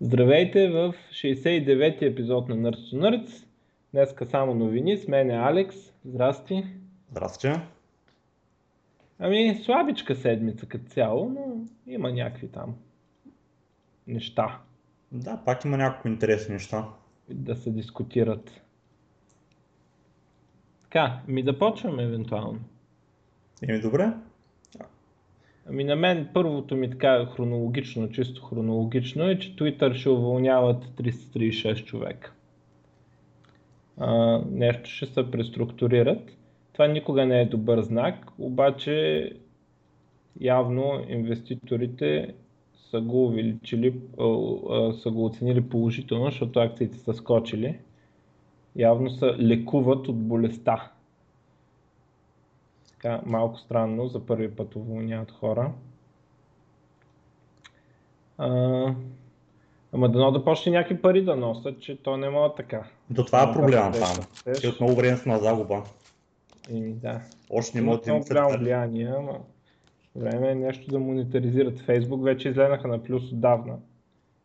Здравейте в 69-ти епизод на Nerds to Nerds. Днеска само новини, с мен е Алекс. Здрасти. Здрасти. Ами, слабичка седмица като цяло, но има някакви там неща Да, пак има няколко интересни неща. да се дискутират. Така, ми да почваме евентуално. Еми добре. Ами на мен първото ми така хронологично, чисто хронологично е, че Twitter ще уволняват 336 човека. А, нещо ще се преструктурират. Това никога не е добър знак, обаче явно инвеститорите са го увеличили, са го оценили положително, защото акциите са скочили. Явно се лекуват от болестта. Така, малко странно, за първи път уволняват хора. А, ама дано да почне някакви пари да носят, че то не мога така. До това е проблема там. Те от много време са на загуба. Еми, да. Още не могат да им голямо влияние, ама време е нещо да монетаризират. Фейсбук вече излезнаха на плюс отдавна.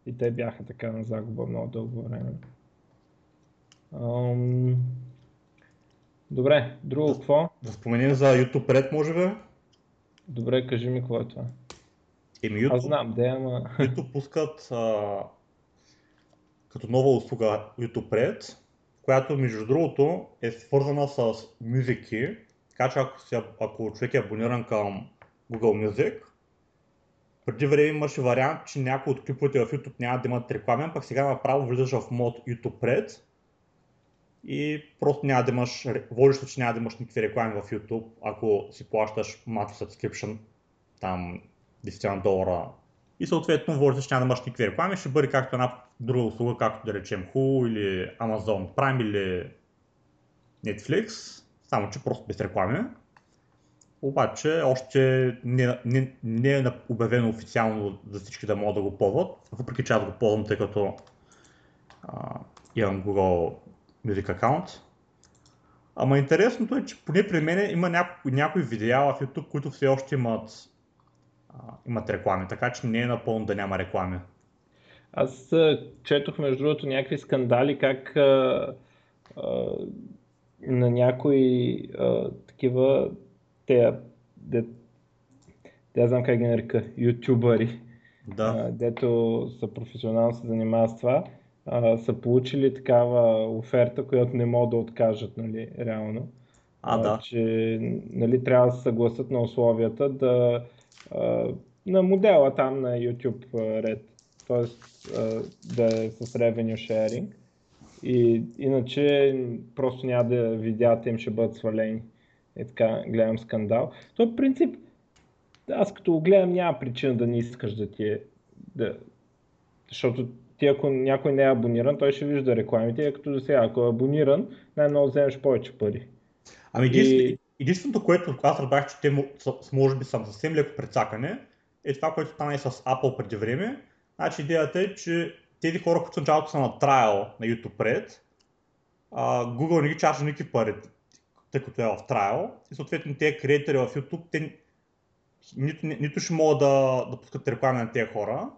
И те бяха така на загуба много дълго време. Ам... Добре, друго какво? Да споменем за YouTube Red, може би? Добре, кажи ми какво е това. Еми YouTube, Аз знам, де, ама... YouTube пускат а, като нова услуга YouTube Red, която между другото е свързана с Key, така че ако, си, ако човек е абониран към Google Music, преди време имаше вариант, че някои от клиповете в YouTube няма да имат рекламен, пък сега направо влизаш в мод YouTube Red и просто няма да имаш, водещо, че няма да имаш никакви реклами в YouTube, ако си плащаш monthly subscription, там 10 долара и съответно водещо, че няма да имаш никакви реклами, ще бъде както една друга услуга, както да речем Hulu или Amazon Prime или Netflix, само че просто без реклами. Обаче още не, не, не е обявено официално за всички да могат да го ползват, въпреки че аз го ползвам, тъй като а, имам Google Music аккаунт. Ама интересното е, че поне при мен има някои, някои видеа в YouTube, които все още имат, а, имат реклами, така че не е напълно да няма реклами. Аз а, четох между другото някакви скандали, как а, а, на някои а, такива, те, де, де, знам как ги нарека, ютубъри, Да. а, дето са професионално се занимават с това, а, са получили такава оферта, която не могат да откажат, нали, реално. А, да. че нали, трябва да се съгласят на условията да, а, на модела там на YouTube а, Red, т.е. да е с revenue sharing. И иначе просто няма да видеята им ще бъдат свалени. Е така, гледам скандал. То в принцип, аз като го гледам няма причина да не искаш да ти е, да, защото ти ако някой не е абониран, той ще вижда рекламите, и като до сега, ако е абониран, най-много вземеш повече пари. Ами единственото, единственото, което аз разбрах, че те с- може би са съвсем леко прецакане, е това, което стана и с Apple преди време. Значи идеята е, че тези хора, които в началото са на трайл на YouTube Red, а, Google не ги чаша никакви пари, тъй като е в трайл. И съответно тези креатори в YouTube, те нито, ни- нито ще могат да, да пускат реклами на тези хора,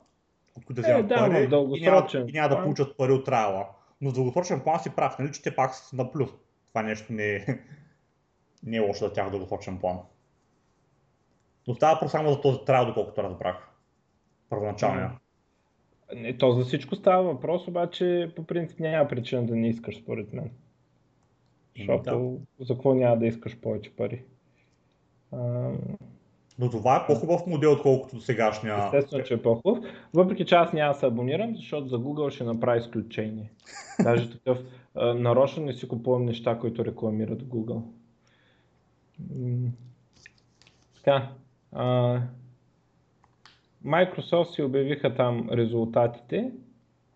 от които да Е, вземат да, но в пари, и няма, и няма да получат пари от трайла. Но в дългосрочен план си прав, нали, че те пак са на плюс. Това нещо не е, не е лошо за тях в дългосрочен план. Но става просто само за този трайл, доколкото разбрах. Първоначалния. Не, то за всичко става въпрос, обаче по принцип няма причина да не искаш според мен. Защото за какво няма да искаш повече пари? А, Но това е по-хубав модел, отколкото сегашния. естествено, че е по-хубав. Въпреки че аз няма да се абонирам, защото за Google ще направи изключение. Даже такъв а, нарочно не си купувам неща, които рекламират Google. М, Така. А, Microsoft си обявиха там резултатите.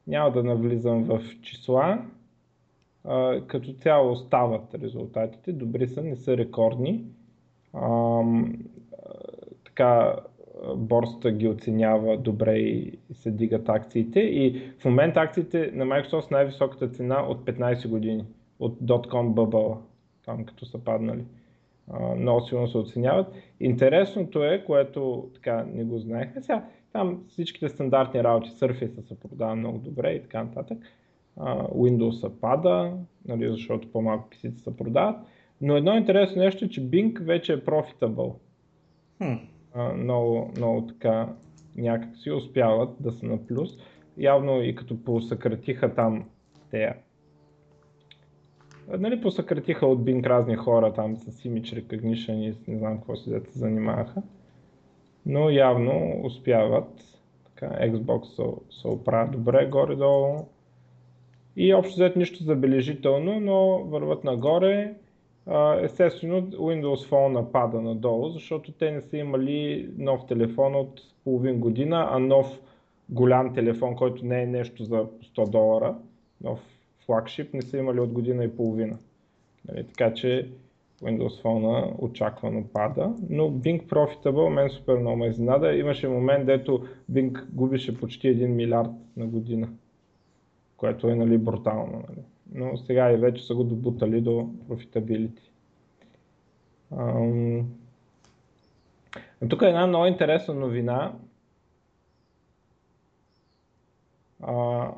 Няма да навлизам в числа. А, като цяло остават резултатите. Добри са, не са рекордни. А, така борсата ги оценява добре и се дигат акциите. И в момента акциите на Microsoft с най-високата цена от 15 години. От .com bubble, там като са паднали. Много силно се оценяват. Интересното е, което така не го знаеха, сега Там всичките стандартни работи, Surface се продава много добре и така нататък. Windows пада, нали, защото по-малко PC се продават. Но едно интересно нещо е, че Bing вече е profitable. Хм. Много, много така някак си успяват да са на плюс. Явно и като посъкратиха там те. Нали, посъкратиха от Bing разни хора там с Image Recognition и не знам какво си да се занимаваха. Но явно успяват. Така, Xbox се, се оправя добре горе-долу. И общо взето нищо забележително, но върват нагоре. Естествено, Windows Phone напада надолу, защото те не са имали нов телефон от половин година, а нов голям телефон, който не е нещо за 100 долара, нов флагшип, не са имали от година и половина. Нали, така че Windows Phone очаквано пада, но Bing Profitable мен супер много ме изненада. Имаше момент, дето Bing губише почти 1 милиард на година, което е нали, брутално. Нали. Но сега и вече са го добутали до. Ам... Тук е една много интересна новина. А...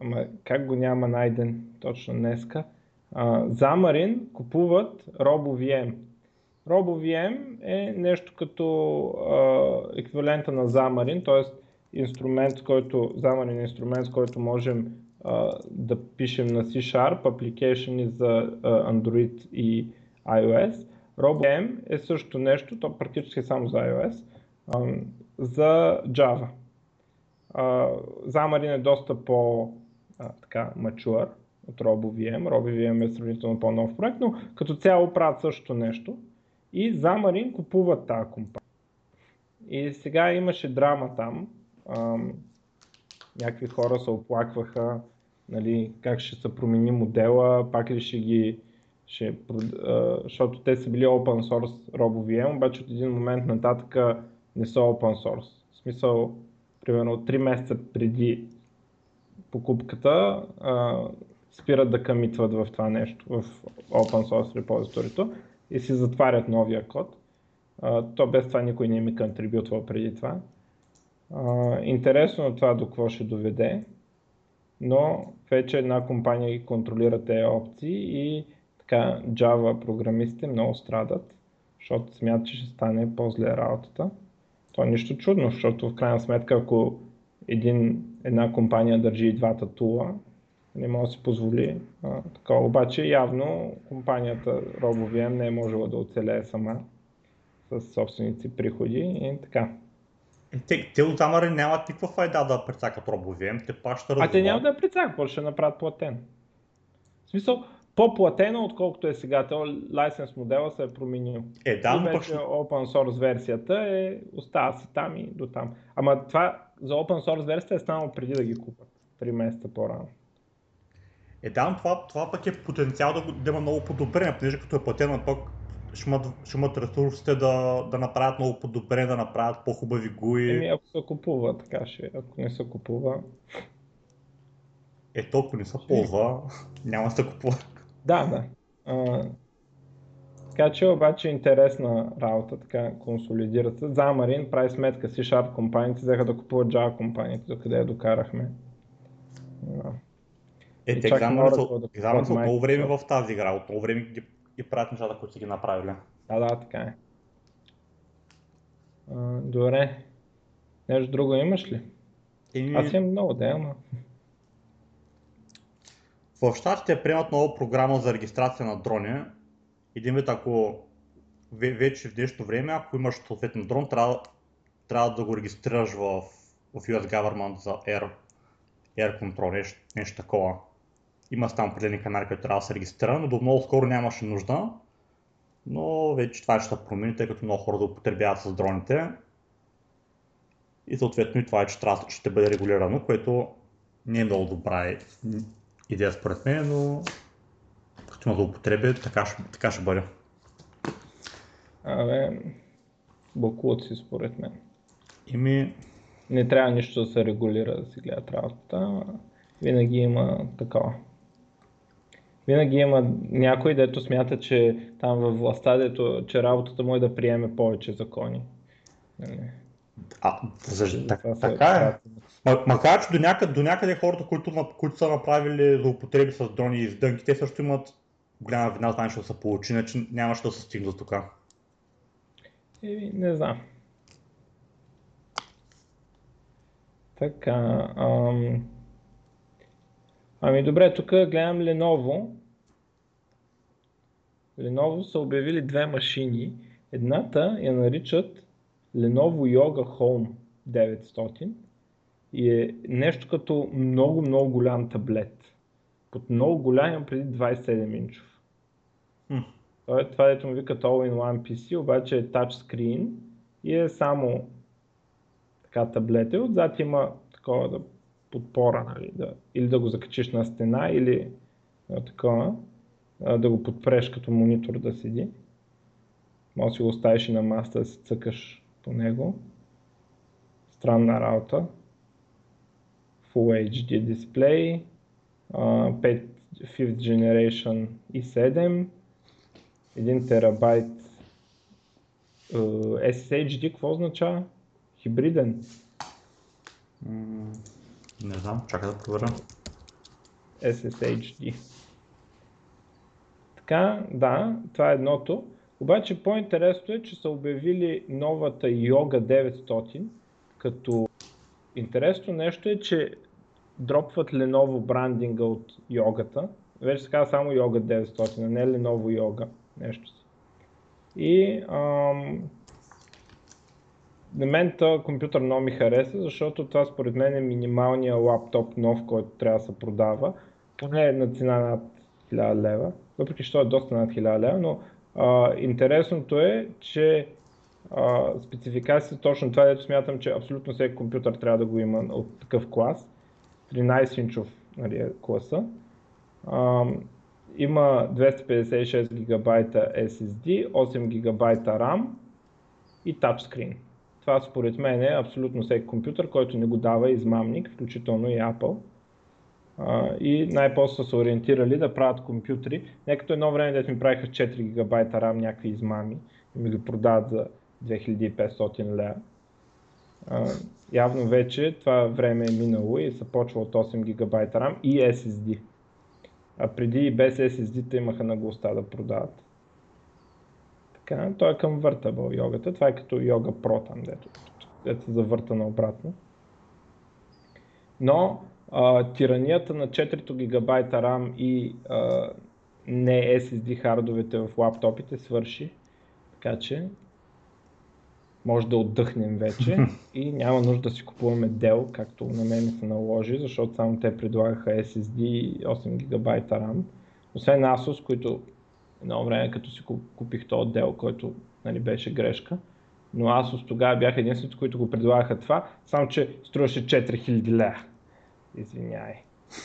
Ама как го няма найден точно днеска? Замарин купуват RoboVM. RoboVM е нещо като а, еквивалента на Замарин, т.е. инструмент, който, Xamarin е инструмент, с който можем а, да пишем на C-Sharp application за Android и iOS. RoboVM е също нещо, то практически само за iOS, за Java. Xamarin е доста по така mature, от RoboVM. RoboVM е сравнително по-нов проект, но като цяло правят също нещо. И Xamarin купуват тази компания. И сега имаше драма там. Ам, някакви хора се оплакваха нали, как ще се промени модела, пак ли ще ги ще, а, защото те са били open source RoboVM, обаче от един момент нататък не са open source. В смисъл, примерно 3 месеца преди покупката, а, спират да камитват в това нещо, в open source репозиторито и си затварят новия код. Uh, то без това никой не ми контрибютвал преди това. Uh, интересно е това до какво ще доведе, но вече една компания ги контролира тези опции и така Java програмистите много страдат, защото смятат, че ще стане по-зле работата. То е нищо чудно, защото в крайна сметка ако един, една компания държи двата тула, не може да се позволи а, такова. Обаче явно компанията RoboVM не е можела да оцелее сама с собственици приходи и така. Е, те, те от Xamarin нямат никаква файда да прецакат RoboVM, те пак ще А те няма да прецакат, ще направят платен. В смисъл, по-платено, отколкото е сега. То лайсенс модела се е променил. Е, да, но пък... Open source версията е, остава си там и до там. Ама това за Open source версията е станало преди да ги купат. 3 месеца по-рано. Е, да, това, това пък е потенциал да, да има много подобрение, понеже като е платено пък ще имат, ще имат ресурсите да, да направят много подобрение, да направят по-хубави гуи. Еми, ако се купува, така ще, ако не се купува. Е, толкова не се ползва, няма да се купува. Да, да. А, така че обаче интересна работа, така консолидират се. Замарин прави сметка си Sharp компаниите, взеха да купуват Java компаниите, до къде я докарахме. Е, те са, екзамен са много време в тази игра, от много време ги, ги правят нещата, които са ги направили. Да, да, така е. А, добре. Нещо друго имаш ли? И... Аз имам много, да, ама. В щатите приемат нова програма за регистрация на дрони. Един вид, ако вече в днешно време, ако имаш съответен дрон, трябва, трябва да го регистрираш в, в US Government за Air, Air Control, нещо, нещо такова има там определени канали, които трябва да се регистрира, но до много скоро нямаше нужда. Но вече това ще промени, тъй като много хора да употребяват с дроните. И съответно и това е, че трябва, ще бъде регулирано, което не е много добра идея според мен, но като има употреби, така ще, така ще бъде. Абе, си според мен. Ими... Не трябва нищо да се регулира да си гледат работата. Винаги има такова винаги има някой, дето смята, че там във властта, дето, че работата му е да приеме повече закони. Нали? А, за, так, са така е. макар че до някъде, до някъде хората, които, които са направили злоупотреби с дрони и издънки, те също имат голяма вина, знаеш, да се получи, иначе нямаше да се стигне до тук. Еми, не знам. Така. Ам... Ами добре, тук гледам Lenovo. Lenovo са обявили две машини. Едната я наричат Lenovo Yoga Home 900 и е нещо като много, много голям таблет. Под много голям имам преди 27 инчов. Хм. Това е това, дето му викат All-in-One PC, обаче е тачскрин и е само така таблета и отзад има такова да подпора, нали, да, или да го закачиш на стена, или а, такова, а, да го подпреш като монитор да седи. Може си го оставиш и на маста да си цъкаш по него. Странна работа. Full HD дисплей, а, 5 5th Generation i7, 1 терабайт SSHD, какво означава? Хибриден. Не знам, чакай да проверя. SSHD. Така, да, това е едното. Обаче по-интересното е, че са обявили новата Yoga 900, като интересно нещо е, че дропват Lenovo брандинга от йогата. Вече се казва само Yoga 900, а не Lenovo Yoga, нещо си. И ам, на мен този компютър много ми хареса, защото това според мен е минималният лаптоп нов, който трябва да се продава. Поне е на цена над 1000 лева, въпреки че е доста над 1000 лева, но а, интересното е, че а, спецификацията точно това, дето смятам, че абсолютно всеки компютър трябва да го има от такъв клас. 13-инчов нали, е класа. А, има 256 ГБ SSD, 8 ГБ RAM и тачскрин. Това според мен е абсолютно всеки компютър, който не го дава измамник, включително и Apple. А, и най-после са се ориентирали да правят компютри. Не като едно време, дето ми правиха 4 ГБ RAM някакви измами и ми ги продават за 2500 лева. Явно вече това време е минало и се почва от 8 ГБ RAM и SSD. А преди и без SSD-та имаха наглостта да продават. Така, той е към Vertable йогата. Това е като йога Pro там, дето, дето се завърта наобратно. Но а, тиранията на 4 ГБ RAM и а, не SSD хардовете в лаптопите свърши. Така че може да отдъхнем вече и няма нужда да си купуваме Dell, както на мен ми се наложи, защото само те предлагаха SSD и 8 ГБ RAM. Освен Asus, които едно време като си куп- купих този Dell, който нали, беше грешка, но Asus тогава бяха единствените, които го предлагаха това, само че струваше 4000 лева. Извинявай.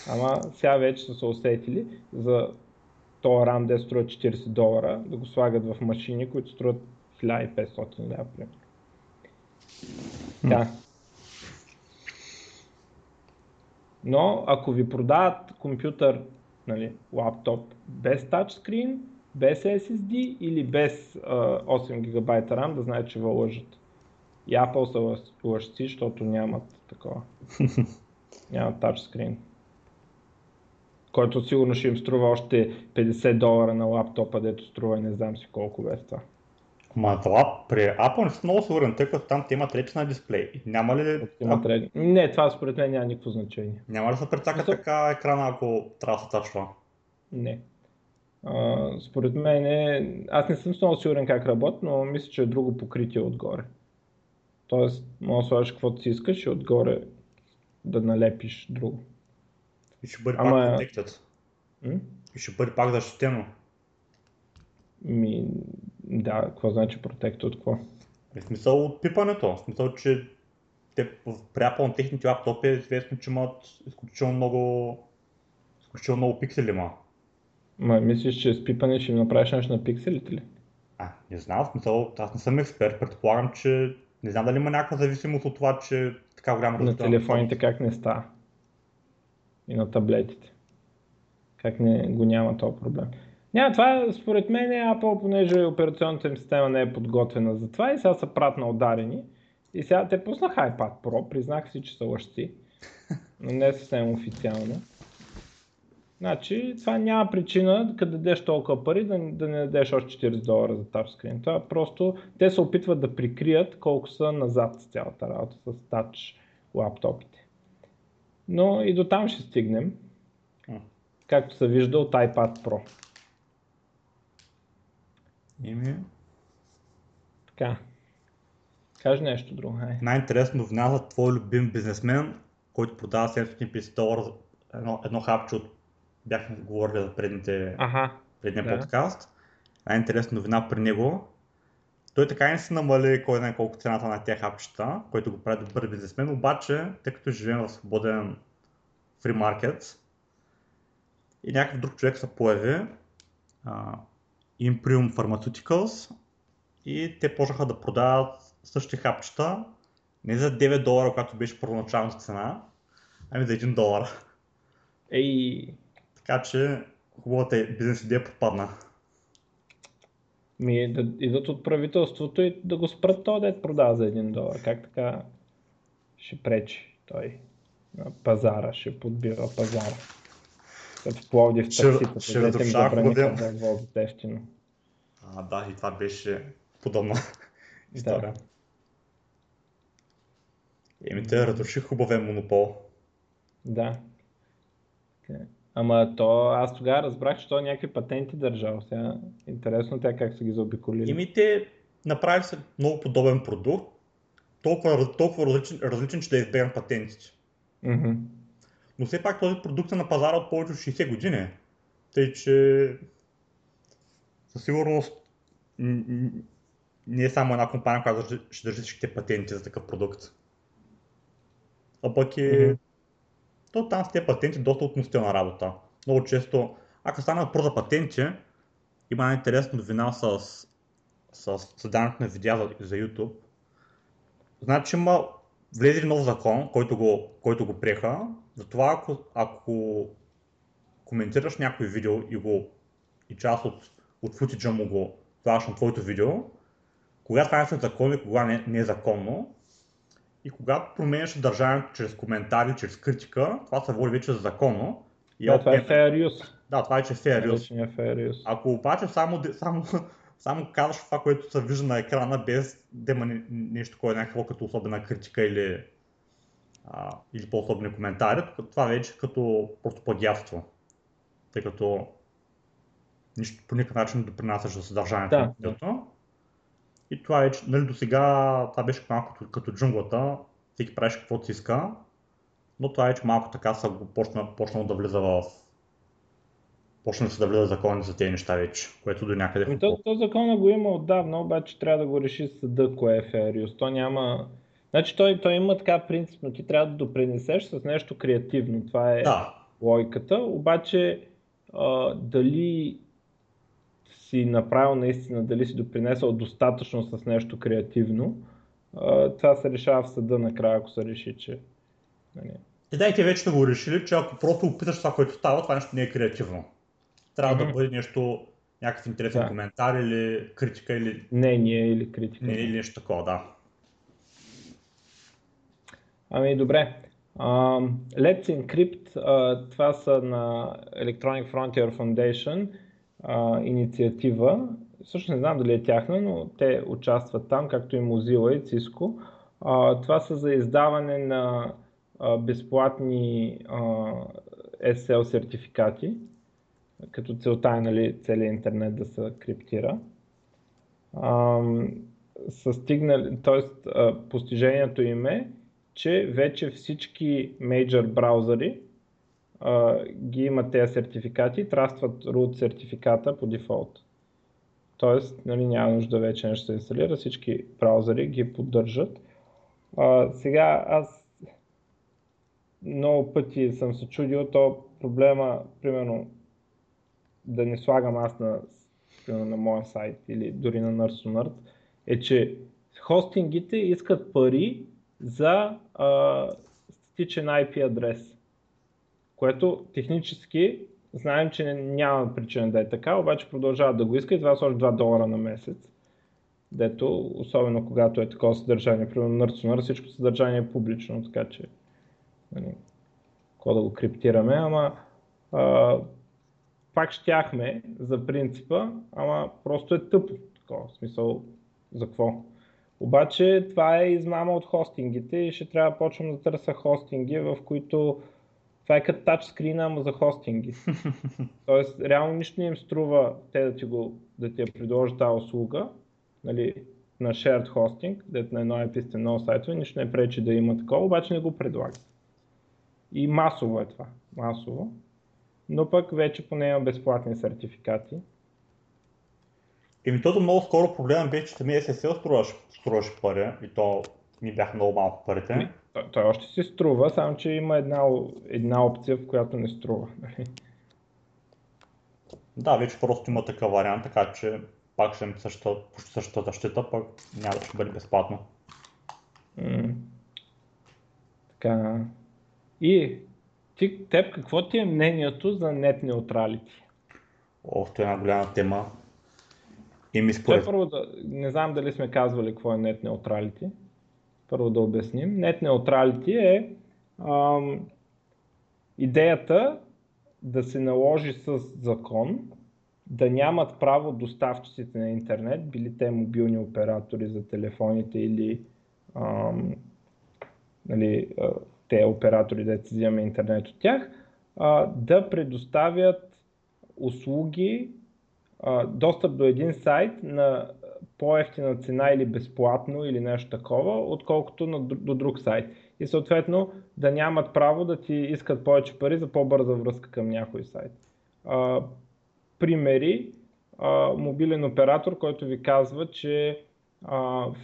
Ама сега вече са се усетили за този RAM, де струва 40 долара, да го слагат в машини, които струват 1500 лева, примерно. Да. Но ако ви продават компютър, нали, лаптоп без тачскрин, без SSD или без а, 8 ГБ RAM, да знаете, че ви лъжат. И Apple са лъж- лъжци, защото нямат такова. нямат тачскрин. Който сигурно ще им струва още 50 долара на лаптопа, дето струва не знам си колко без това. Ма това при Apple не съм много сигурен, тъй като там те имат речна дисплей. Няма ли, Имат ред... Не, това според мен няма никакво значение. няма ли да се прецака така екрана, ако трябва да се тачва? Не. А, според мен е... Аз не съм много сигурен как работи, но мисля, че е друго покритие отгоре. Тоест, може да сложиш каквото си искаш и отгоре да налепиш друго. И ще бъде Ама- пак. М? И ще бъде пак защитено. Ми, да, какво значи протект от какво? В смисъл от пипането. В смисъл, че те при Apple на техните лаптопи е известно, че имат изключително много, изключително много пиксели има. Ма, мислиш, че с пипане ще направиш нещо на пикселите ли? А, не знам, смисъл, аз не съм експерт, предполагам, че не знам дали има някаква зависимост от това, че така голяма На телефоните как не става? И на таблетите. Как не го няма този проблем? Няма, това според мен е Apple, понеже операционната им система не е подготвена за това и сега са пратна ударени И сега те пуснаха iPad Pro, признах си, че са лъжци, но не съвсем официално. Значи, това няма причина, като дадеш толкова пари, да, да не дадеш още 40 долара за тачскрин. Това просто, те се опитват да прикрият колко са назад с цялата работа с тач лаптопите. Но и до там ще стигнем, както се вижда от iPad Pro. Ими, Така. Кажи нещо друго. Хай. най-интересно за твой любим бизнесмен, който продава 750 долара за едно, едно хапче от бяхме говорили за предните, Аха. предния да. подкаст. Най-интересна новина при него. Той така и не се намали кой знае колко цената на тези хапчета, който го прави добър бизнесмен, обаче, тъй като живеем в свободен фри маркет и някакъв друг човек се появи, а, Imprium Pharmaceuticals, и те почнаха да продават същите хапчета, не за 9 долара, която беше първоначалната цена, ами за 1 долар. Ей, Така че хубавата е бизнес идея пропадна. ми да идват от правителството и да го спрат то, дет продава за 1 долар. Как така ще пречи той на пазара, ще подбира пазара. В Пловдив такситата, ще им забраниха да возят ефтино. А, да, и това беше подобна история. Еми, те разруши хубавен монопол. Да. Така. Ама то, аз тогава разбрах, че той някакви патенти държал. Сега интересно тя как са ги заобиколили. Еми, те направили се много подобен продукт, толкова, толкова различен, различен, че да избегнат патентите. Мгм. Но все пак този продукт е на пазара от повече от 60 години. Тъй, че със сигурност не е само една компания, която ще държи всичките патенти за такъв продукт. А пък е... Мгм. То там с тези патенти доста относителна работа. Много често, ако стане въпрос за патенти, има една интересна новина с, с създаването на видеа за, за YouTube. Значи има влезе нов закон, който го, който го приеха. Затова ако, ако коментираш някой видео и, го, и част от, от футиджа му го слагаш на твоето видео, кога това е законно и кога не, не е законно. И когато променяш съдържанието чрез коментари, чрез критика, това се води вече за законно. И Да, това е fair use. да, това е, че е fair use. Наречения fair use. Ако обаче само, само, само казваш това, което се вижда на екрана, без да има не- нещо, кое е някакво като особена критика или, а, или по-особени коментари, това вече е като просто плагиатство. Тъй като нищо по никакъв начин не допринасяш за съдържанието Да, на видеото. И това е, че нали, до сега това беше малко като, като джунглата, всеки правиш каквото си иска, но това е, че малко така са го почна, почнал да влиза в почна да се да влиза закони за тези неща вече, което до някъде Ами то, то закона го има отдавна, обаче трябва да го реши съда, кое е use. То няма... Значи той, той има така принцип, но ти трябва да допринесеш с нещо креативно. Това е Да, логиката. Обаче а, дали си направил наистина, дали си допринесъл достатъчно с нещо креативно, това се решава в съда накрая, ако се реши, че... Нали, и да, и те вече са го решили, че ако просто опиташ това, което става, това нещо не е креативно. Трябва да Мгм. бъде нещо, някакъв интересен Да. коментар или критика или, мнение или критика. не, или нещо такова, да. Ами добре. Uh, Let's Encrypt, uh, това са на Electronic Frontier Foundation uh, инициатива. Също не знам дали е тяхна, но те участват там, както и Mozilla и Cisco. Uh, това са за издаване на uh, безплатни uh, SL сертификати, като целта е нали, целият интернет да се криптира. Uh, са стигнали, т.е. постижението им е, че вече всички мейджор браузъри а, ги имат тези сертификати и трастват root сертификата по дефолт. Тоест, нали, няма нужда вече нещо се инсталира, всички браузъри ги поддържат. А, сега аз много пъти съм се чудил, то проблема, примерно, да не слагам аз на, примерно, на моя сайт или дори на Nurse to Nerd, е, че хостингите искат пари за а, статичен IP адрес, което технически знаем, че няма причина да е така, обаче продължават да го искат и това са още 2 долара на месец. дето, особено когато е такова съдържание, примерно Нърцунър, всичко съдържание е публично, така че нали, какво да го криптираме, ама а, пак щяхме за принципа, ама просто е тъпо, такова, в смисъл за какво. Обаче това е измама от хостингите и ще трябва да почвам да търся хостинги, в които това е като тачскрина, ама за хостинги. Тоест, реално нищо не им струва те да ти, го, да ти я предложат тази услуга, нали, на shared hosting, дето на едно IP сте много сайтове, нищо не пречи да има такова, обаче не го предлагат. И масово е това. Масово. Но пък вече поне има безплатни сертификати. Еми, тото много скоро проблема беше, че самия SSL струваш, струваш пари и то ни бяха много малко парите. Той, още си струва, само че има една, една опция, в която не струва. Нали? Да, вече просто има такъв вариант, така че пак ще има същата, почти същата защита, пък няма да ще бъде безплатно. М- така. И ти, теб какво ти е мнението за нет неутралити? О, това е една голяма тема. И ми според... първо да, не знам дали сме казвали какво е net neutrality. Първо да обясним. Net neutrality е ам, идеята да се наложи с закон да нямат право доставчиците на интернет, били те мобилни оператори за телефоните или ам, нали, те оператори, да взимаме интернет от тях, а, да предоставят услуги, а, достъп до един сайт на по-ефтина цена или безплатно или нещо такова, отколкото на, до друг сайт. И съответно да нямат право да ти искат повече пари за по-бърза връзка към някой сайт. А, примери, а, мобилен оператор, който ви казва, че а,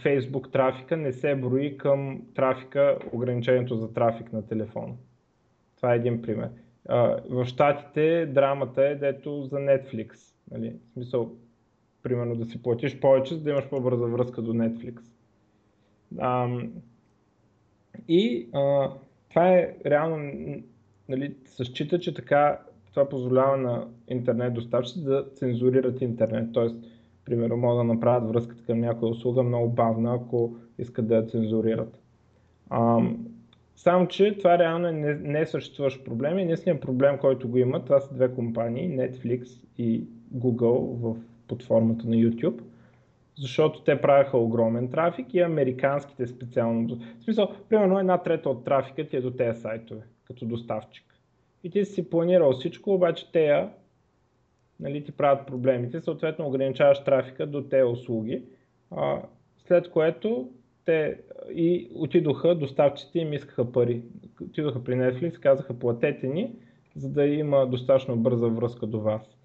Facebook трафика не се брои към трафика, ограничението за трафик на телефона. Това е един пример. А, в Штатите драмата е дето за Netflix. Нали? В смисъл, примерно да си платиш повече, за да имаш по-бърза връзка до Netflix. Ам, и а, това е реално, нали, се счита, че така това позволява на интернет доставчиците да цензурират интернет. Тоест, примерно, могат да направят връзката към някоя услуга много бавна, ако искат да я цензурират. Ам, само, че това реално е не, не съществуващ проблем и единственият проблем, който го има, това са две компании, Netflix и Google в под формата на YouTube, защото те правяха огромен трафик и американските специално. В смисъл, примерно една трета от трафика ти е до тези сайтове, като доставчик. И ти си планирал всичко, обаче те нали, ти правят проблемите, съответно ограничаваш трафика до тези услуги, а, след което те и отидоха, доставчиците им искаха пари. Отидоха при Netflix, казаха платете ни, за да има достатъчно бърза връзка до вас.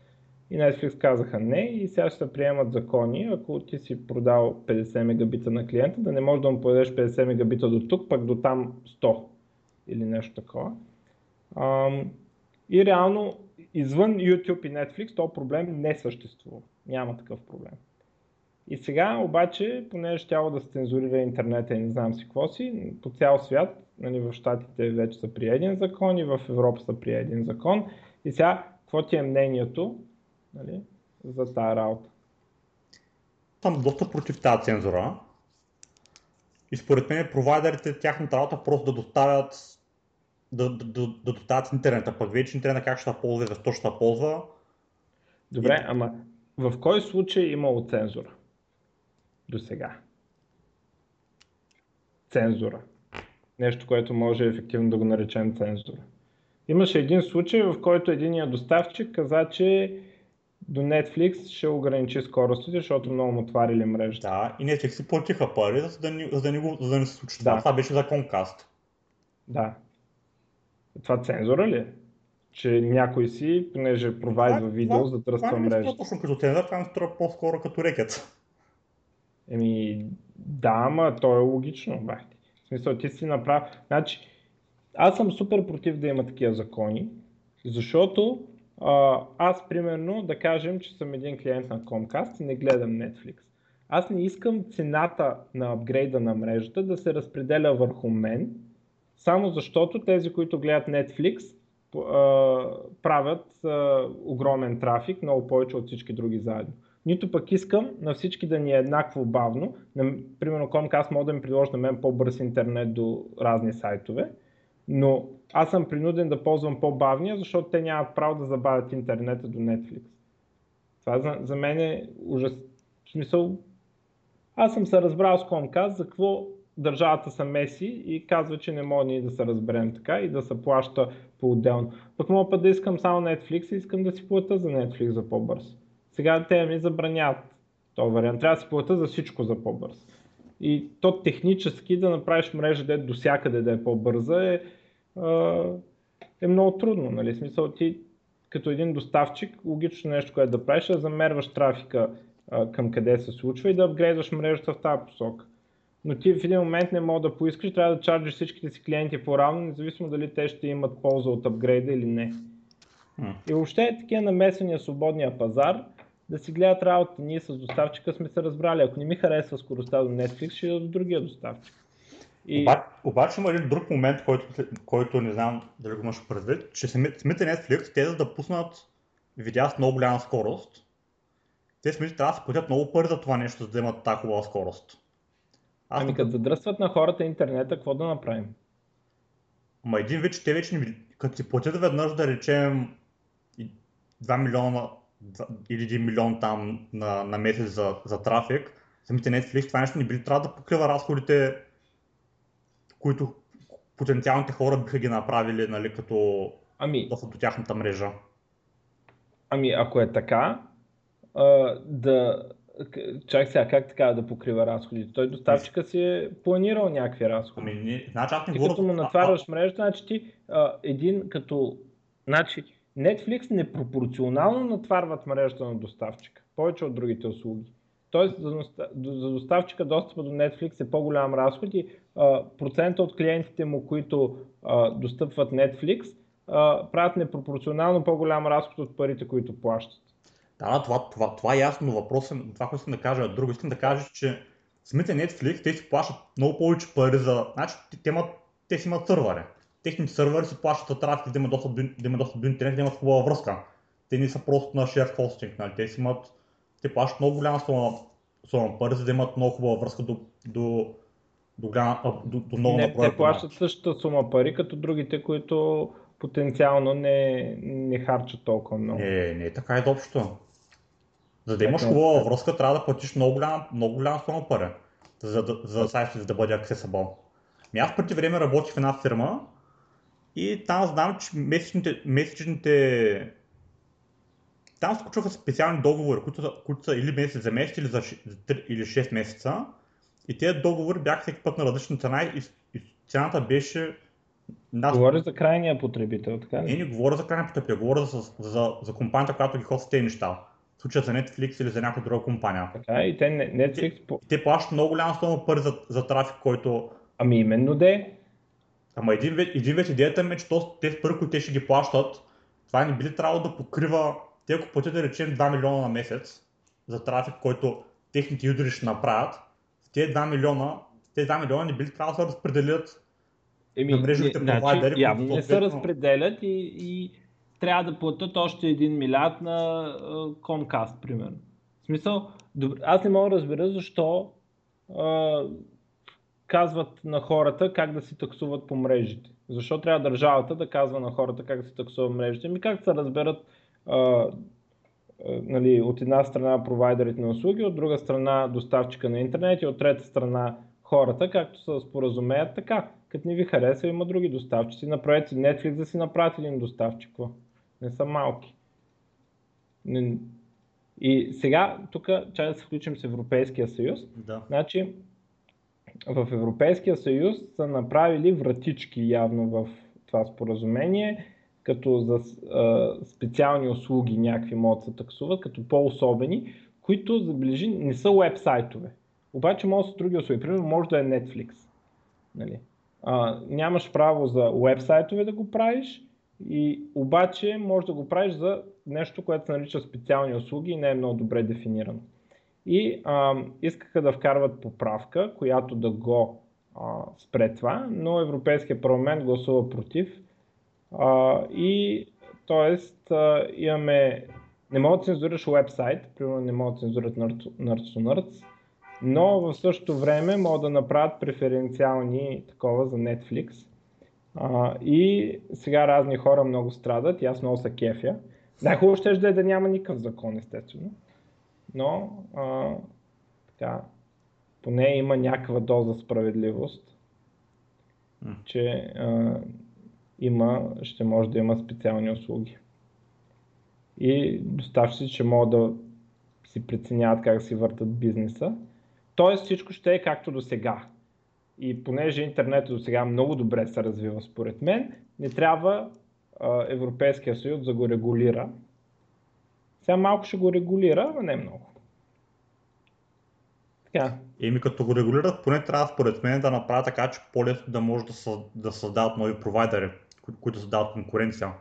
И Netflix казаха не и сега ще се приемат закони, ако ти си продал 50 мегабита на клиента, да не можеш да му подадеш 50 мегабита до тук, пък до там 100 или нещо такова. И реално извън YouTube и Netflix този проблем не съществува. Няма такъв проблем. И сега обаче, понеже щяло да се цензурира интернета и не знам си какво си, по цял свят, нали, в Штатите вече са при един закон и в Европа са при един закон. И сега, какво ти е мнението нали, за тази работа? Съм доста против тази цензура. И според мен провайдерите, тяхната работа просто да доставят да, да, да, да доставят интернета, пък вече интернета как ще се ползва защо ще ползва. Добре, И- ама в кой случай е имало цензура? До сега. Цензура. Нещо, което може ефективно да го наречем цензура. Имаше един случай, в който единият доставчик каза, че до Netflix ще ограничи скоростите, защото много му отварили мрежата. Да, и Netflix си платиха пари, за да не, за да не, го, за да не се случи Да. това. Това беше за Comcast. Да. Това цензура ли е? Че някой си, понеже провайдва Това- видео, това- задръства Това не ми струва мрежата. точно като цензура, това ми струва по-скоро като рекет. Еми, да, ама то е логично, бахти. В смисъл, ти си направил... Значи, аз съм супер против да има такива закони, защото аз, примерно, да кажем, че съм един клиент на Comcast и не гледам Netflix. Аз не искам цената на апгрейда на мрежата да се разпределя върху мен, само защото тези, които гледат Netflix, правят огромен трафик, много повече от всички други заедно. нито пък искам на всички да ни е еднакво бавно. Примерно Comcast може да ми предложи на мен по-бърз интернет до разни сайтове, но аз съм принуден да ползвам по-бавния, защото те нямат право да забавят интернета до Netflix. Това за, за мен е ужас. В смисъл, аз съм се разбрал с Comcast за какво държавата са меси и казва, че не може ние да се разберем така и да се плаща по-отделно. Пък мога път да искам само Netflix и искам да си плата за Netflix за по-бърз. Сега те ми забранят този вариант. Трябва да си плата за всичко за по-бърз. И то технически да направиш мрежа, де до всякъде да е по-бърза е, е много трудно. Нали? Смисъл ти като един доставчик, логично нещо, което да правиш е да замерваш трафика към къде се случва и да апгрейдваш мрежата в тази посока. Но ти в един момент не мога да поискаш, трябва да чарджиш всичките си клиенти по-равно, независимо дали те ще имат полза от апгрейда или не. Hmm. И въобще е такива намесения свободния пазар, да си гледат работа. Ние с доставчика сме се разбрали. Ако не ми харесва скоростта до Netflix, ще до другия доставчик. И... Оба, обаче има един друг момент, който, който не знам дали го имаш предвид, че самите Netflix, те за да пуснат видеа с много голяма скорост, те самите трябва да се платят много пари за това нещо, за да имат такова скорост. Аз ами като задръстват на хората интернета, какво да направим? Ма един вид, че те вече не, като си платят веднъж да речем 2 милиона или 1 милион там на, на месец за, за трафик, самите Netflix това нещо не би трябва да покрива разходите, които потенциалните хора биха ги направили нали, като ами, достъп до тяхната мрежа. Ами ако е така, а, да, Чак сега, как така да покрива разходите? Той доставчика си е планирал някакви разходи. Ами, не, значи аз не говоря... Като му натварваш мрежата, значи ти а, един като... Значи, Netflix непропорционално натварват мрежата на доставчика, повече от другите услуги. Тоест за доставчика достъпа до Netflix е по-голям разход и процента от клиентите му, които достъпват Netflix, правят непропорционално по-голям разход от парите, които плащат. Да, това, това, това е ясно, но въпросът, това, което искам да кажа, друго искам да кажа, че самите Netflix, те си плащат много повече пари за... Значи, те, имат, те си имат сървъри. Техните сървъри си плащат за трафик, да има достъп, до интернет, да имат хубава връзка. Те не са просто на share hosting, нали? те си имат... Те плащат много голяма сума, сума пари, за да имат много хубава връзка до, до, до, голяма, до, до много не, Те плащат същата сума пари, като другите, които потенциално не, не харчат толкова много. Не, не е така изобщо. За да имаш хубава връзка, трябва да платиш много голям, много голям сума пари, за, да, за сайта за да бъде accessible. Ми аз преди време работих в една фирма и там знам, че месечните, месечните там сключваха специални договори, които са, които са или месец за месец, или за 3, или 6 месеца. И тези договори бяха всеки път на различна цена и, и цената беше над... Говори за крайния потребител, така ли? Не, не говоря за крайния потребител, говоря за, за, за, компанията, която ги хоства тези неща случая за Netflix или за някоя друга компания. Така и те Netflix... Те, те плащат много голяма сума пари за, за трафик, който... Ами именно де. Ама един, един вид идеята ми е, че тези пари, които те ще ги плащат, това не би ли трябвало да покрива, те ако платят да речем 2 милиона на месец за трафик, който техните юзери ще направят, тези 2 милиона, тези 2 милиона не би ли трябвало да се разпределят Еми, на мрежовите значи, провайдери? Явно не се разпределят и, и трябва да платят още 1 милиард на Comcast, примерно. В смисъл, добре, аз не мога да разбера защо а, казват на хората как да си таксуват по мрежите. Защо трябва държавата да казва на хората как да си таксуват мрежите? Ми как се разберат а, нали, от една страна провайдерите на услуги, от друга страна доставчика на интернет и от трета страна хората, както се споразумеят така. Като не ви харесва, има други доставчици. Направете Netflix да си направят един доставчик не са малки. И сега, тук, чай да се включим с Европейския съюз. Да. Значи, в Европейския съюз са направили вратички явно в това споразумение, като за а, специални услуги някакви могат да се таксуват, като по-особени, които, забележи, не са веб-сайтове. Обаче може да са други услуги. Примерно може да е Netflix. Нали? А, нямаш право за веб-сайтове да го правиш, и обаче може да го правиш за нещо, което се нарича специални услуги и не е много добре дефинирано. И а, искаха да вкарват поправка, която да го а, спре това, но Европейския парламент гласува против. А, и т.е. имаме не мога да цензурираш вебсайт, примерно не мога да цензурират Nerds но в същото време могат да направят преференциални такова за Netflix. А, и сега разни хора много страдат и аз много са кефя. Най-хубаво ще е да няма никакъв закон, естествено. Но а, така, поне има някаква доза справедливост, че а, има, ще може да има специални услуги. И доставчиците ще могат да си преценяват как си въртат бизнеса. Тоест всичко ще е както до сега. И понеже интернет до сега много добре се развива според мен, не трябва а, Европейския съюз да го регулира. Сега малко ще го регулира, но не много. Така. Еми като го регулират, поне трябва според мен да направят така, че по-лесно да може да, съ, да създават нови провайдери, които, които създават конкуренция.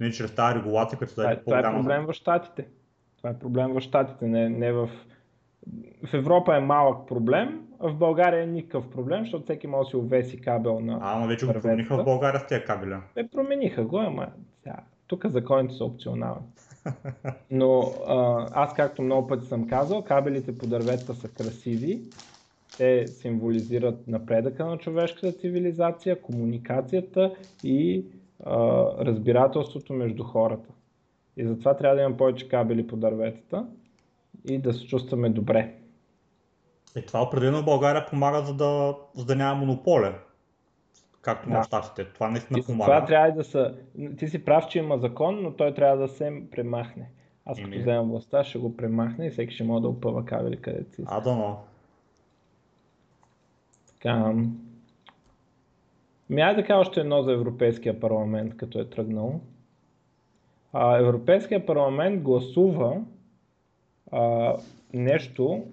Не чрез тази регулация, като да е Това е проблем в Штатите. Това е проблем в Штатите, не, не в... В Европа е малък проблем, а в България е никакъв проблем, защото всеки може да си увеси кабел на А, но вече го промениха в България с тези кабели. Те промениха го, ама сега, тук законите са опционални. Но а, аз както много пъти съм казал, кабелите по дърветата са красиви, те символизират напредъка на човешката цивилизация, комуникацията и а, разбирателството между хората. И затова трябва да имам повече кабели по дърветата и да се чувстваме добре. И това определено в България помага, за да, за да няма монополе. Както да. на щатите. Това наистина помага. Това трябва да са... Ти си прав, че има закон, но той трябва да се премахне. Аз като вземам властта, ще го премахне и всеки ще може да опъва кабели където си. А, да, но. Така. Ми да кажа още едно за Европейския парламент, като е тръгнал. А, Европейския парламент гласува а, нещо,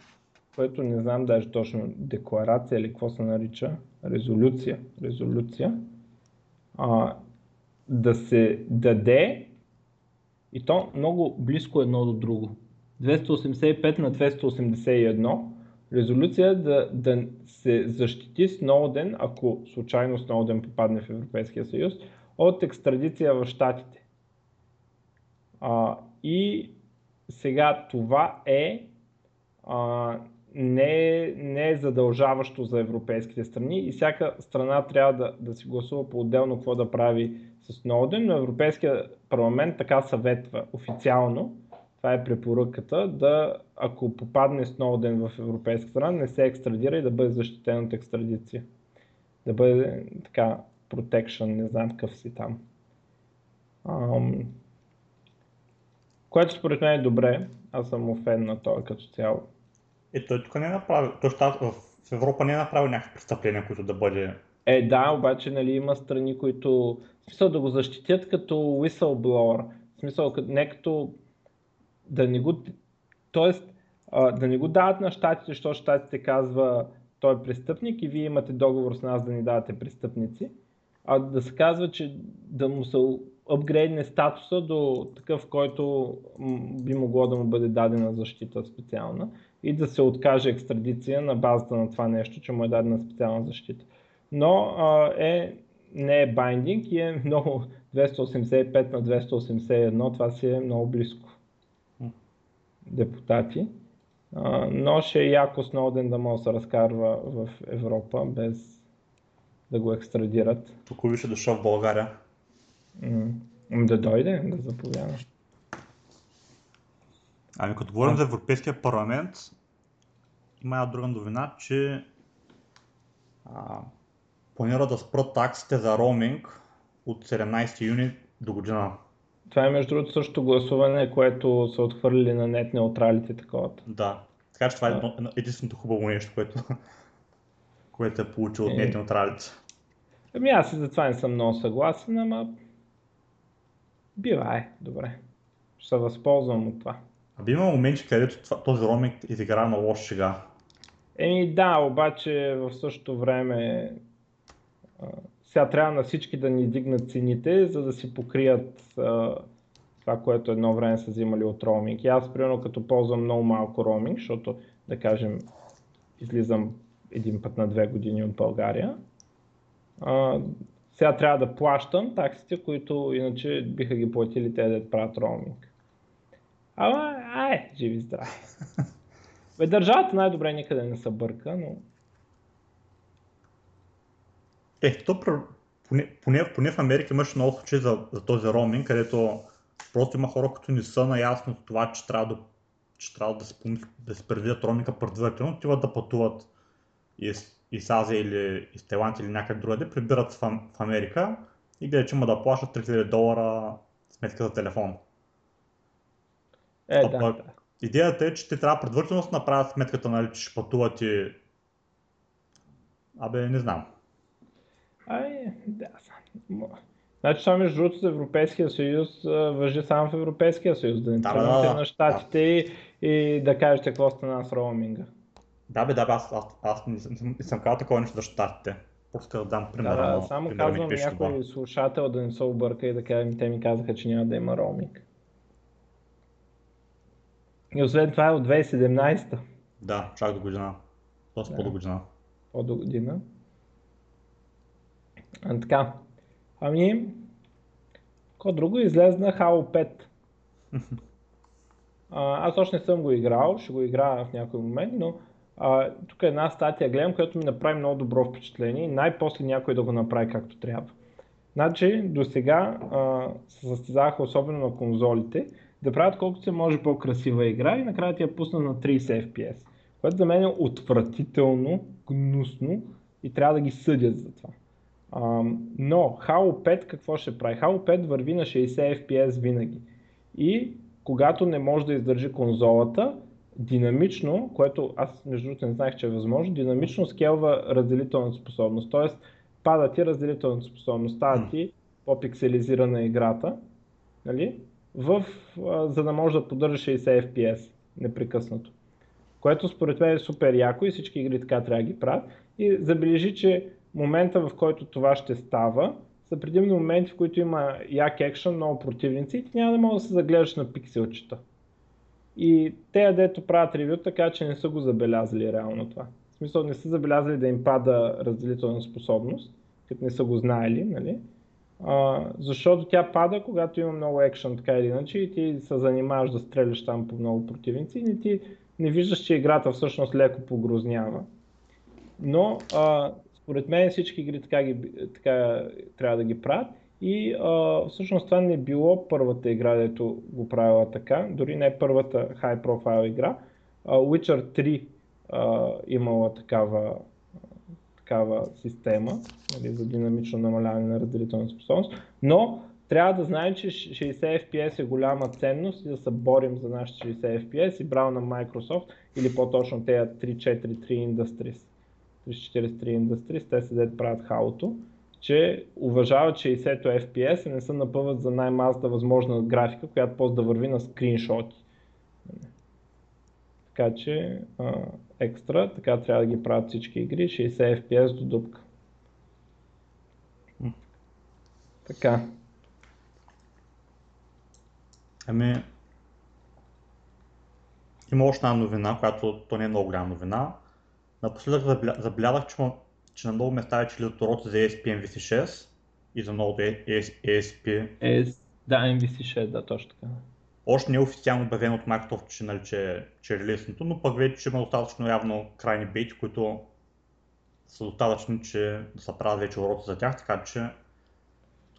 което не знам даже точно декларация или какво се нарича, резолюция, резолюция а, да се даде и то много близко едно до друго. 285 на 281 резолюция да, да се защити Сноуден, ако случайно Сноуден попадне в Европейския съюз, от екстрадиция в Штатите. А, и сега това е а, не не е задължаващо за европейските страни и всяка страна трябва да, да си гласува по-отделно какво да прави с Сноуден, но Европейския парламент така съветва официално, това е препоръката, да ако попадне Сноуден в европейска страна, не се екстрадира и да бъде защитен от екстрадиция. Да бъде така, protection, не знам какъв си там. Ам... Което според мен е добре, аз съм офен на това като цяло. Е, той тук не е направил, той в Европа не е направил някакви престъпления, които да бъде... Е, да, обаче нали, има страни, които в смисъл да го защитят като whistleblower, в смисъл не като да не го, тоест да не го дават на щатите, защото щатите казва той е престъпник и вие имате договор с нас да ни давате престъпници, а да се казва, че да му се апгрейдне статуса до такъв, който би могло да му бъде дадена защита специална и да се откаже екстрадиция на базата на това нещо, че му е дадена специална защита. Но а, е, не е байдинг и е много 285 на 281, това си е много близко. Депутати. Но ще е яко Сноуден да може да се разкарва в Европа без да го екстрадират. Тук виж дошъл в България. М- да дойде, да заповяда. Ами като говорим за Европейския парламент, има една друга новина, че а, планира да спрат таксите за роуминг от 17 юни до година. Това е между другото също гласуване, което са отхвърлили на нет неутралите такова. Да, така че това е да. единственото хубаво нещо, което, което е получил от нет неутралите. Ами аз и за това не съм много съгласен, ама бива е, добре. Ще се възползвам от това. Аби има моменти, където този роминг изигра на лош шега. Еми да, обаче в същото време сега трябва на всички да ни дигнат цените, за да си покрият а, това, което едно време са взимали от роуминг. И аз, примерно, като ползвам много малко роуминг, защото, да кажем, излизам един път на две години от България, а, сега трябва да плащам таксите, които иначе биха ги платили те да правят роуминг. Ама, ай, живи здрави. Бе, държавата най-добре никъде не се бърка, но... Е, то поне, поне, поне в Америка имаш много случаи за, за този роуминг, където просто има хора, които не са наясно с това, че трябва да, че трябва да, се, да се предвидят роуминга предварително, отиват да пътуват из, из Азия или из Тайланд или някъде другаде, прибират в, в Америка и гледат, че има да плащат 3000 долара сметка за телефон. Е, да, да. Идеята е, че те трябва предварително да направят сметката, нали, че ще пътуват и... Абе, не знам. Ай, да. Значи това между другото за Европейския съюз въжи само в Европейския съюз, да не да, да, да, на щатите да. и, и да кажете какво стана с роуминга. Да, бе, да, бе, аз, аз, аз не, съм, не съм казал такова нещо за щатите. Просто да дам пример. Да, да, само пример казвам някой това. слушател да не се обърка и да кажем, те ми казаха, че няма да има роуминг. И освен това е от 2017. Да, чак до година. Доста да. по-до година. По-до година. А, така. Ами, какво друго излезна Halo 5. а, аз още не съм го играл, ще го играя в някой момент, но а, тук е една статия гледам, която ми направи много добро впечатление най-после някой да го направи както трябва. Значи, до сега се състезаваха особено на конзолите, да правят колкото се може по-красива игра и накрая ти я пусна на 30 FPS, което за мен е отвратително, гнусно и трябва да ги съдят за това. Но Halo 5 какво ще прави? Halo 5 върви на 60 FPS винаги. И когато не може да издържи конзолата, динамично, което аз между другото не знаех, че е възможно, динамично скелва разделителната способност. Тоест, пада ти разделителната способност, става ти по-пикселизирана играта, нали? В, а, за да може да поддържа 60 FPS непрекъснато. Което според мен е супер яко и всички игри така трябва да ги правят. И забележи, че момента в който това ще става, са предимно моменти, в които има як екшен, много противници и ти няма да мога да се загледаш на пикселчета. И те, дето правят ревю, така че не са го забелязали реално това. В смисъл не са забелязали да им пада разделителна способност, като не са го знаели, нали? А, защото тя пада, когато има много екшен, така или иначе, и ти се занимаваш да стреляш там по много противници и ти не виждаш, че играта всъщност леко погрознява. Но а, според мен всички игри така, ги, така трябва да ги правят. И а, всъщност това не било първата игра, дето го правила така, дори не първата high profile игра. А, Witcher 3 а, имала такава, такава система нали, за динамично намаляване на разделителна способност, но трябва да знаем, че 60 FPS е голяма ценност и да се борим за нашите 60 FPS и браво на Microsoft или по-точно тези 343 Industries. 343 Industries, те седят правят хаото че уважават 60-то FPS и не се напъват за най-малката възможна графика, която после да върви на скриншоти. Така че а, екстра, така трябва да ги правят всички игри, 60 FPS до дупка. Така. Ами, има още една новина, която то не е много голяма новина. Напоследък забелязах, че че на много места е чели уроци за ESP MVC6 и за новото ESP. ES, да, MVC6, да, точно така. Още не е официално обявено от Microsoft, че, нали, че, че е релиснато, но пък вече има достатъчно явно крайни бейти, които са достатъчни, че да се правят вече уроци за тях, така че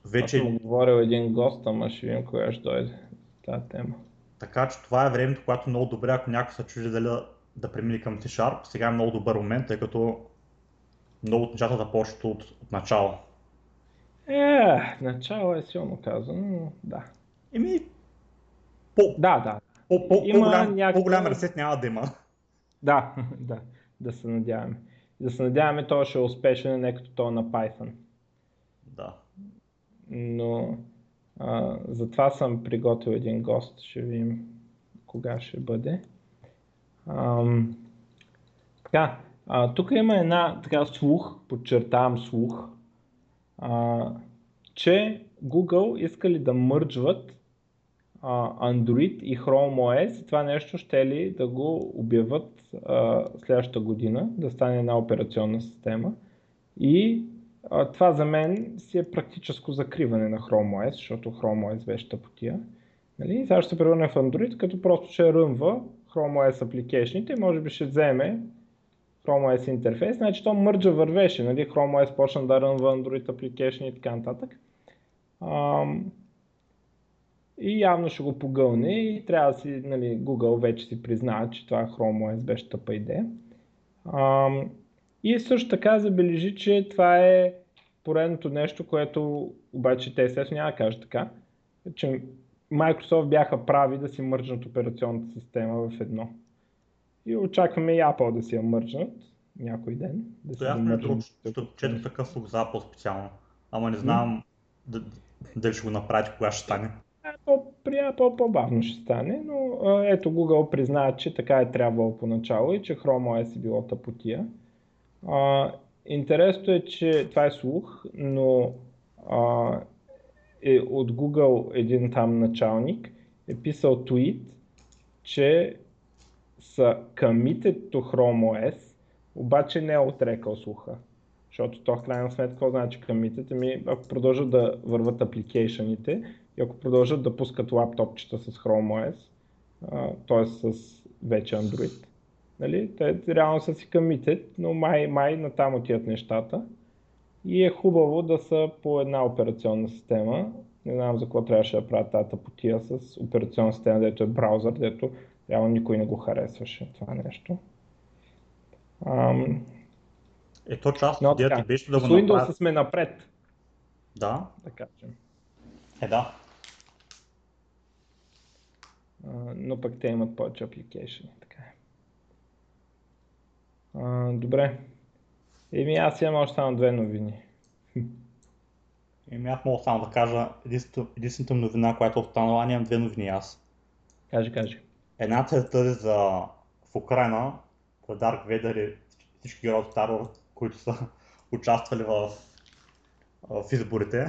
вече... Аз съм говорил един гост, ама ще видим кога ще дойде тази тема. Така че това е времето, когато много добре, ако някой се чуди дали да премине към C-Sharp, сега е много добър момент, тъй като много от нещата започват от, от начало. Е, начало е силно казано, но да. Еми, по, да, да. По, по, има по-голям, някакъв... по-голям ресет няма да има. Да, да, да се надяваме. Да се надяваме, той ще е успешен, не като то на Python. Да. Но а, затова съм приготвил един гост, ще видим кога ще бъде. Така, а, тук има една така слух, подчертавам слух, а, че Google искали да мърджват а, Android и Chrome OS и това нещо ще ли да го обяват а, следващата година, да стане една операционна система. И а, това за мен си е практическо закриване на Chrome OS, защото Chrome OS беше тъпотия. Нали? Сега ще се превърне в Android, като просто ще рънва Chrome OS application може би ще вземе Chrome OS интерфейс, значи то мърджа вървеше, нали? Chrome OS почна да рънва Android application и така нататък. Ам, и явно ще го погълне и трябва да си, нали, Google вече си признава, че това Chrome OS беше тъпа идея. Ам, и също така забележи, че това е поредното нещо, което обаче те естествено няма да кажат така, че Microsoft бяха прави да си мържнат операционната система в едно. И очакваме и Apple да си я мържнат някой ден. Да То ясно е друг, чето такъв слух за Apple специално. Ама не знам дали ще го направи, кога ще стане. При Apple по-бавно ще стане, но ето Google признава, че така е трябвало поначало и че Chrome OS е било тъпотия. Интересното е, че това е слух, но а, е от Google един там началник е писал твит, че са committed to Chrome OS, обаче не е отрекал слуха. Защото то в крайна сметка, какво значи committed? Ами, ако продължат да върват апликейшените и ако продължат да пускат лаптопчета с Chrome OS, т.е. с вече Android, нали? те реално са си committed, но май, май натам отиват нещата. И е хубаво да са по една операционна система. Не знам за какво трябваше да правят тази потия с операционна система, дето е браузър, дето реално никой не го харесваше това нещо. Ам... Ето част от идеята беше да го С Windows направят... сме напред. Да. Да кажем. Е, да. А, но пък те имат повече апликейшени. Така е. А, добре. Еми аз имам още само две новини. Еми аз мога само да кажа единствената, единствената новина, която е останала, нямам две новини аз. Кажи, кажи. Едната е тази за в Украина, за Dark Vader и всички герои от Star Wars, които са участвали в, в изборите.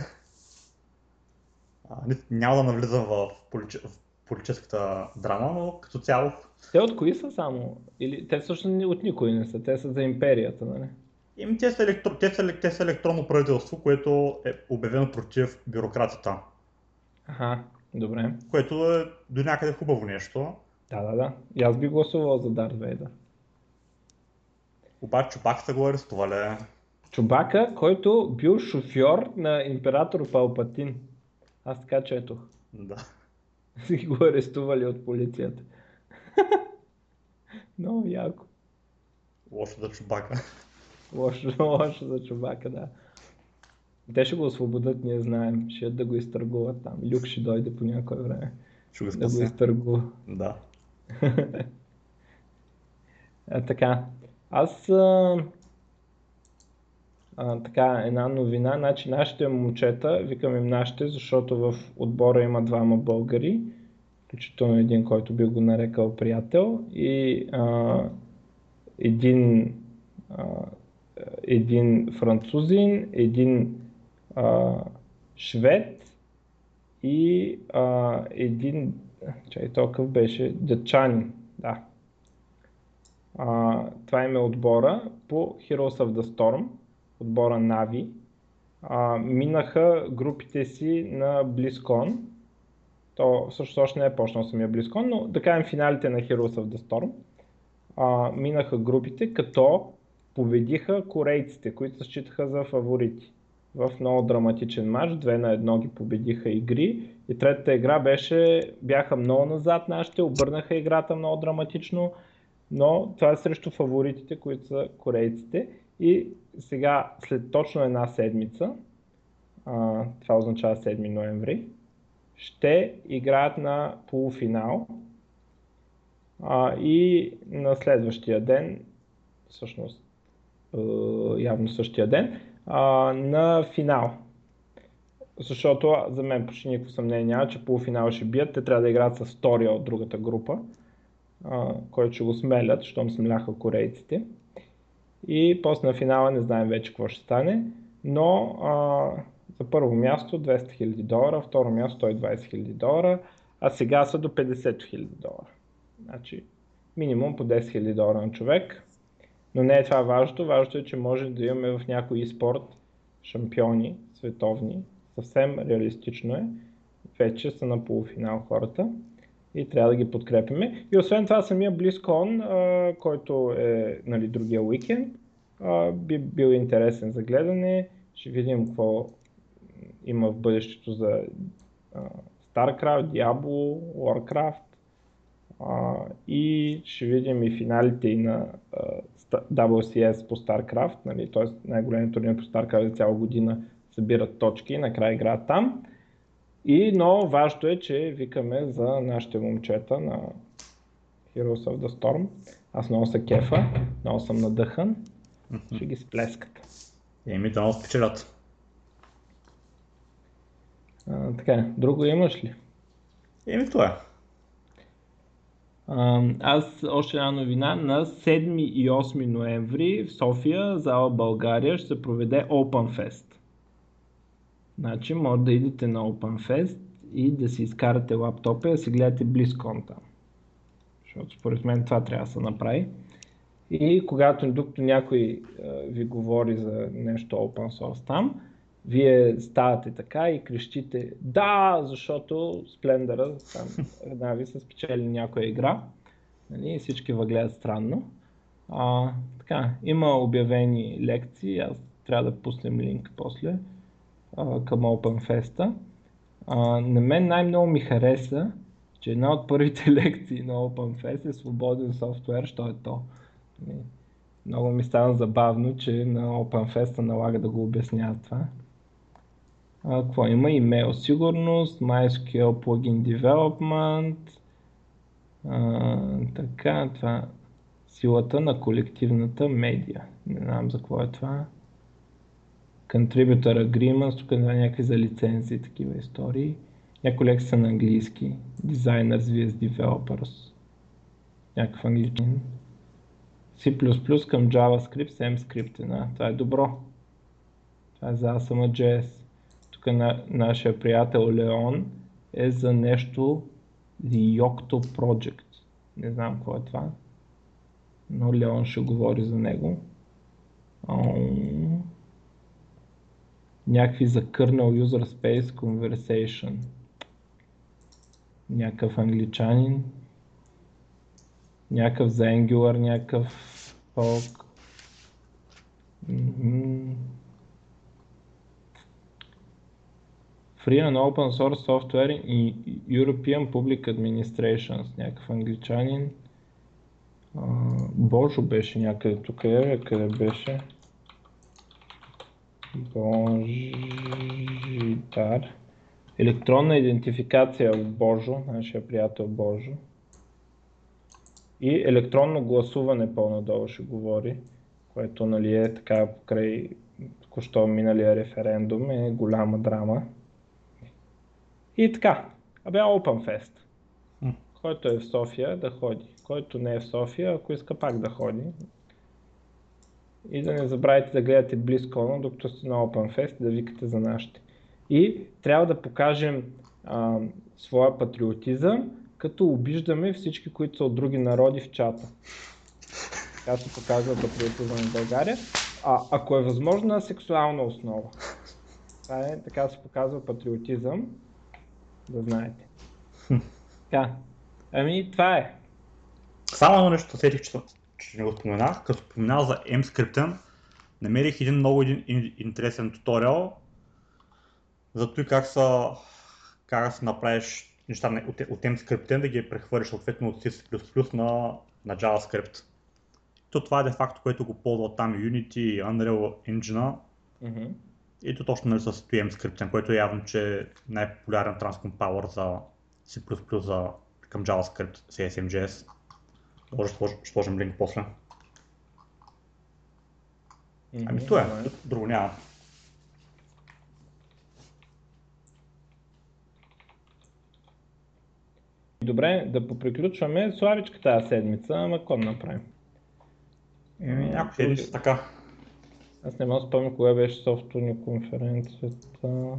Няма да навлизам в, полич... в политическата драма, но като цяло... Те от кои са само? Или те всъщност от никой не са, те са за империята, нали? Им, те, са електро... те, са, те са електронно правителство, което е обявено против бюрократията. Ага, добре. Което е до някъде хубаво нещо. Да, да, да. И аз би гласувал за Дарт Вейдър. Обаче Чубака са го арестували. Чубака, който бил шофьор на император Палпатин. Аз така четох. Да. Си го арестували от полицията. Много яко. Лошо за Чубака. Лошо, лошо за Чубака, да. Те ще го освободят, ние знаем. Ще да го изтъргуват там. Люк ще дойде по някое време. Ще го да го изтъргува. Да. а, така. Аз а, а, така, една новина, значи нашите момчета, викам им нашите, защото в отбора има двама българи, включително един, който би го нарекал приятел и а, един, а, един французин, един а, швед и а, един, чай, толкова беше, дъчанин, да. А, това им е отбора по Heroes of the Storm отбора Нави, минаха групите си на BlizzCon. То всъщност още не е почнал самия BlizzCon, но да кажем финалите на Heroes of the Storm. А, минаха групите, като победиха корейците, които считаха за фаворити. В много драматичен матч, две на едно ги победиха игри. И третата игра беше, бяха много назад нашите, обърнаха играта много драматично, но това е срещу фаворитите, които са корейците. И сега, след точно една седмица, а, това означава 7 ноември, ще играят на полуфинал. А, и на следващия ден, всъщност явно същия ден, на финал. Защото за мен почти никакво съмнение няма, че полуфинал ще бият. Те трябва да играят с втория от другата група, който ще го смелят, щом смеляха корейците и после на финала не знаем вече какво ще стане, но а, за първо място 200 000 долара, второ място 120 000 долара, а сега са до 50 000 долара. Значи минимум по 10 000 долара на човек, но не е това важното, важното е, че може да имаме в някой спорт шампиони световни, съвсем реалистично е, вече са на полуфинал хората и трябва да ги подкрепяме. И освен това самия BlizzCon, а, който е нали, другия уикенд, а, би бил интересен за гледане. Ще видим какво има в бъдещето за а, StarCraft, Diablo, Warcraft а, и ще видим и финалите и на а, WCS по StarCraft, нали, т.е. най-големият турнир по StarCraft за цяла година събират точки и накрая играят там. И, но важното е, че викаме за нашите момчета на Heroes of the Storm. Аз много се кефа, много съм надъхан. Ще ги сплескат. Еми, да спечелят. А, така, друго имаш ли? Еми, това е. Аз още една новина. На 7 и 8 ноември в София, зала България, ще се проведе Open Fest. Значи може да идете на Open Fest и да си изкарате лаптопа и да си гледате там. Защото според мен това трябва да се направи. И когато докато някой ви говори за нещо open source там, вие ставате така и крещите да, защото Сплендъра там една ви са спечели някоя игра. Нали, всички въгледат странно. А, така, има обявени лекции, аз трябва да пуснем линк после а, към OpenFest. А, на мен най-много ми хареса, че една от първите лекции на OpenFest е свободен софтуер, що е то. Нали, много ми стана забавно, че на OpenFest налага да го обяснява това. А, какво има? Email сигурност, MySQL Plugin Development, а, така, това силата на колективната медия. Не знам за какво е това. Contributor Agreements, тук е някакви за лицензии, такива истории. Някои лекции са на английски. Designers vs Developers. Някакъв англичен. C++ към JavaScript, MScript. Да, това е добро. Това е за ASM.js. Тук на, нашия приятел Леон е за нещо The Yocto Project. Не знам какво е това. Но Леон ще говори за него. Някакви за kernel user space conversation. Някакъв англичанин. Някакъв за Angular, някакъв talk. Mm-hmm. Free and Open Source Software in European Public Administrations, някакъв англичанин. Божо беше някъде тук, е, къде беше? Божидар. Електронна идентификация от Божо, нашия приятел Божо. И електронно гласуване по-надолу ще говори, което нали, е така покрай току-що миналия референдум е голяма драма. И така, абе Open Fest. Който е в София да ходи, който не е в София, ако иска пак да ходи. И да не забравяйте да гледате близко, докато сте на Open Fest, да викате за нашите. И трябва да покажем а, своя патриотизъм, като обиждаме всички, които са от други народи в чата. Така се показва патриотизъм в България. А ако е възможно на сексуална основа. Това е, така се показва патриотизъм да знаете. Така. Ами, това е. Само едно нещо сетих, че, че не го споменах. Като споменах за MScript, намерих един много един, интересен туториал за това как, са, как да се направиш неща от, от MScript да ги прехвърлиш съответно от C++ на, на JavaScript. То това е де факто, което го ползва там Unity и Unreal Engine. Mm-hmm. И то точно нали, с TM скриптен, което е явно, че е най-популярен транскомпауър за C++ за, към JavaScript, CSMJS. Може да сложим линк после. Mm-hmm, ами това е, друго няма. Добре, да поприключваме славичка тази седмица, ама какво направим? Еми, някои седмици така. Аз не мога да спомня кога беше софтуерна конференцията.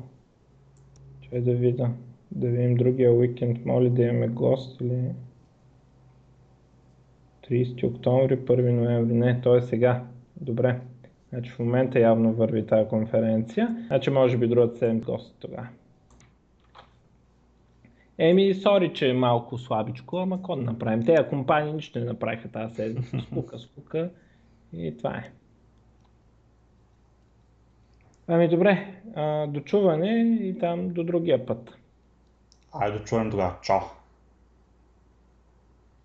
Чай да видя. Да видим другия уикенд. Моля да имаме гост или... 30 октомври, 1 ноември. Не, то е сега. Добре. Значи в момента явно върви тази конференция. Значи може би другата седем гост тогава. Еми, сори, че е малко слабичко, ама какво да направим? Те компании нищо не направиха тази седмица. Скука, скука. И това е. Ами добре, а, дочуване и там до другия път. Айде, чуване тогава. Чао!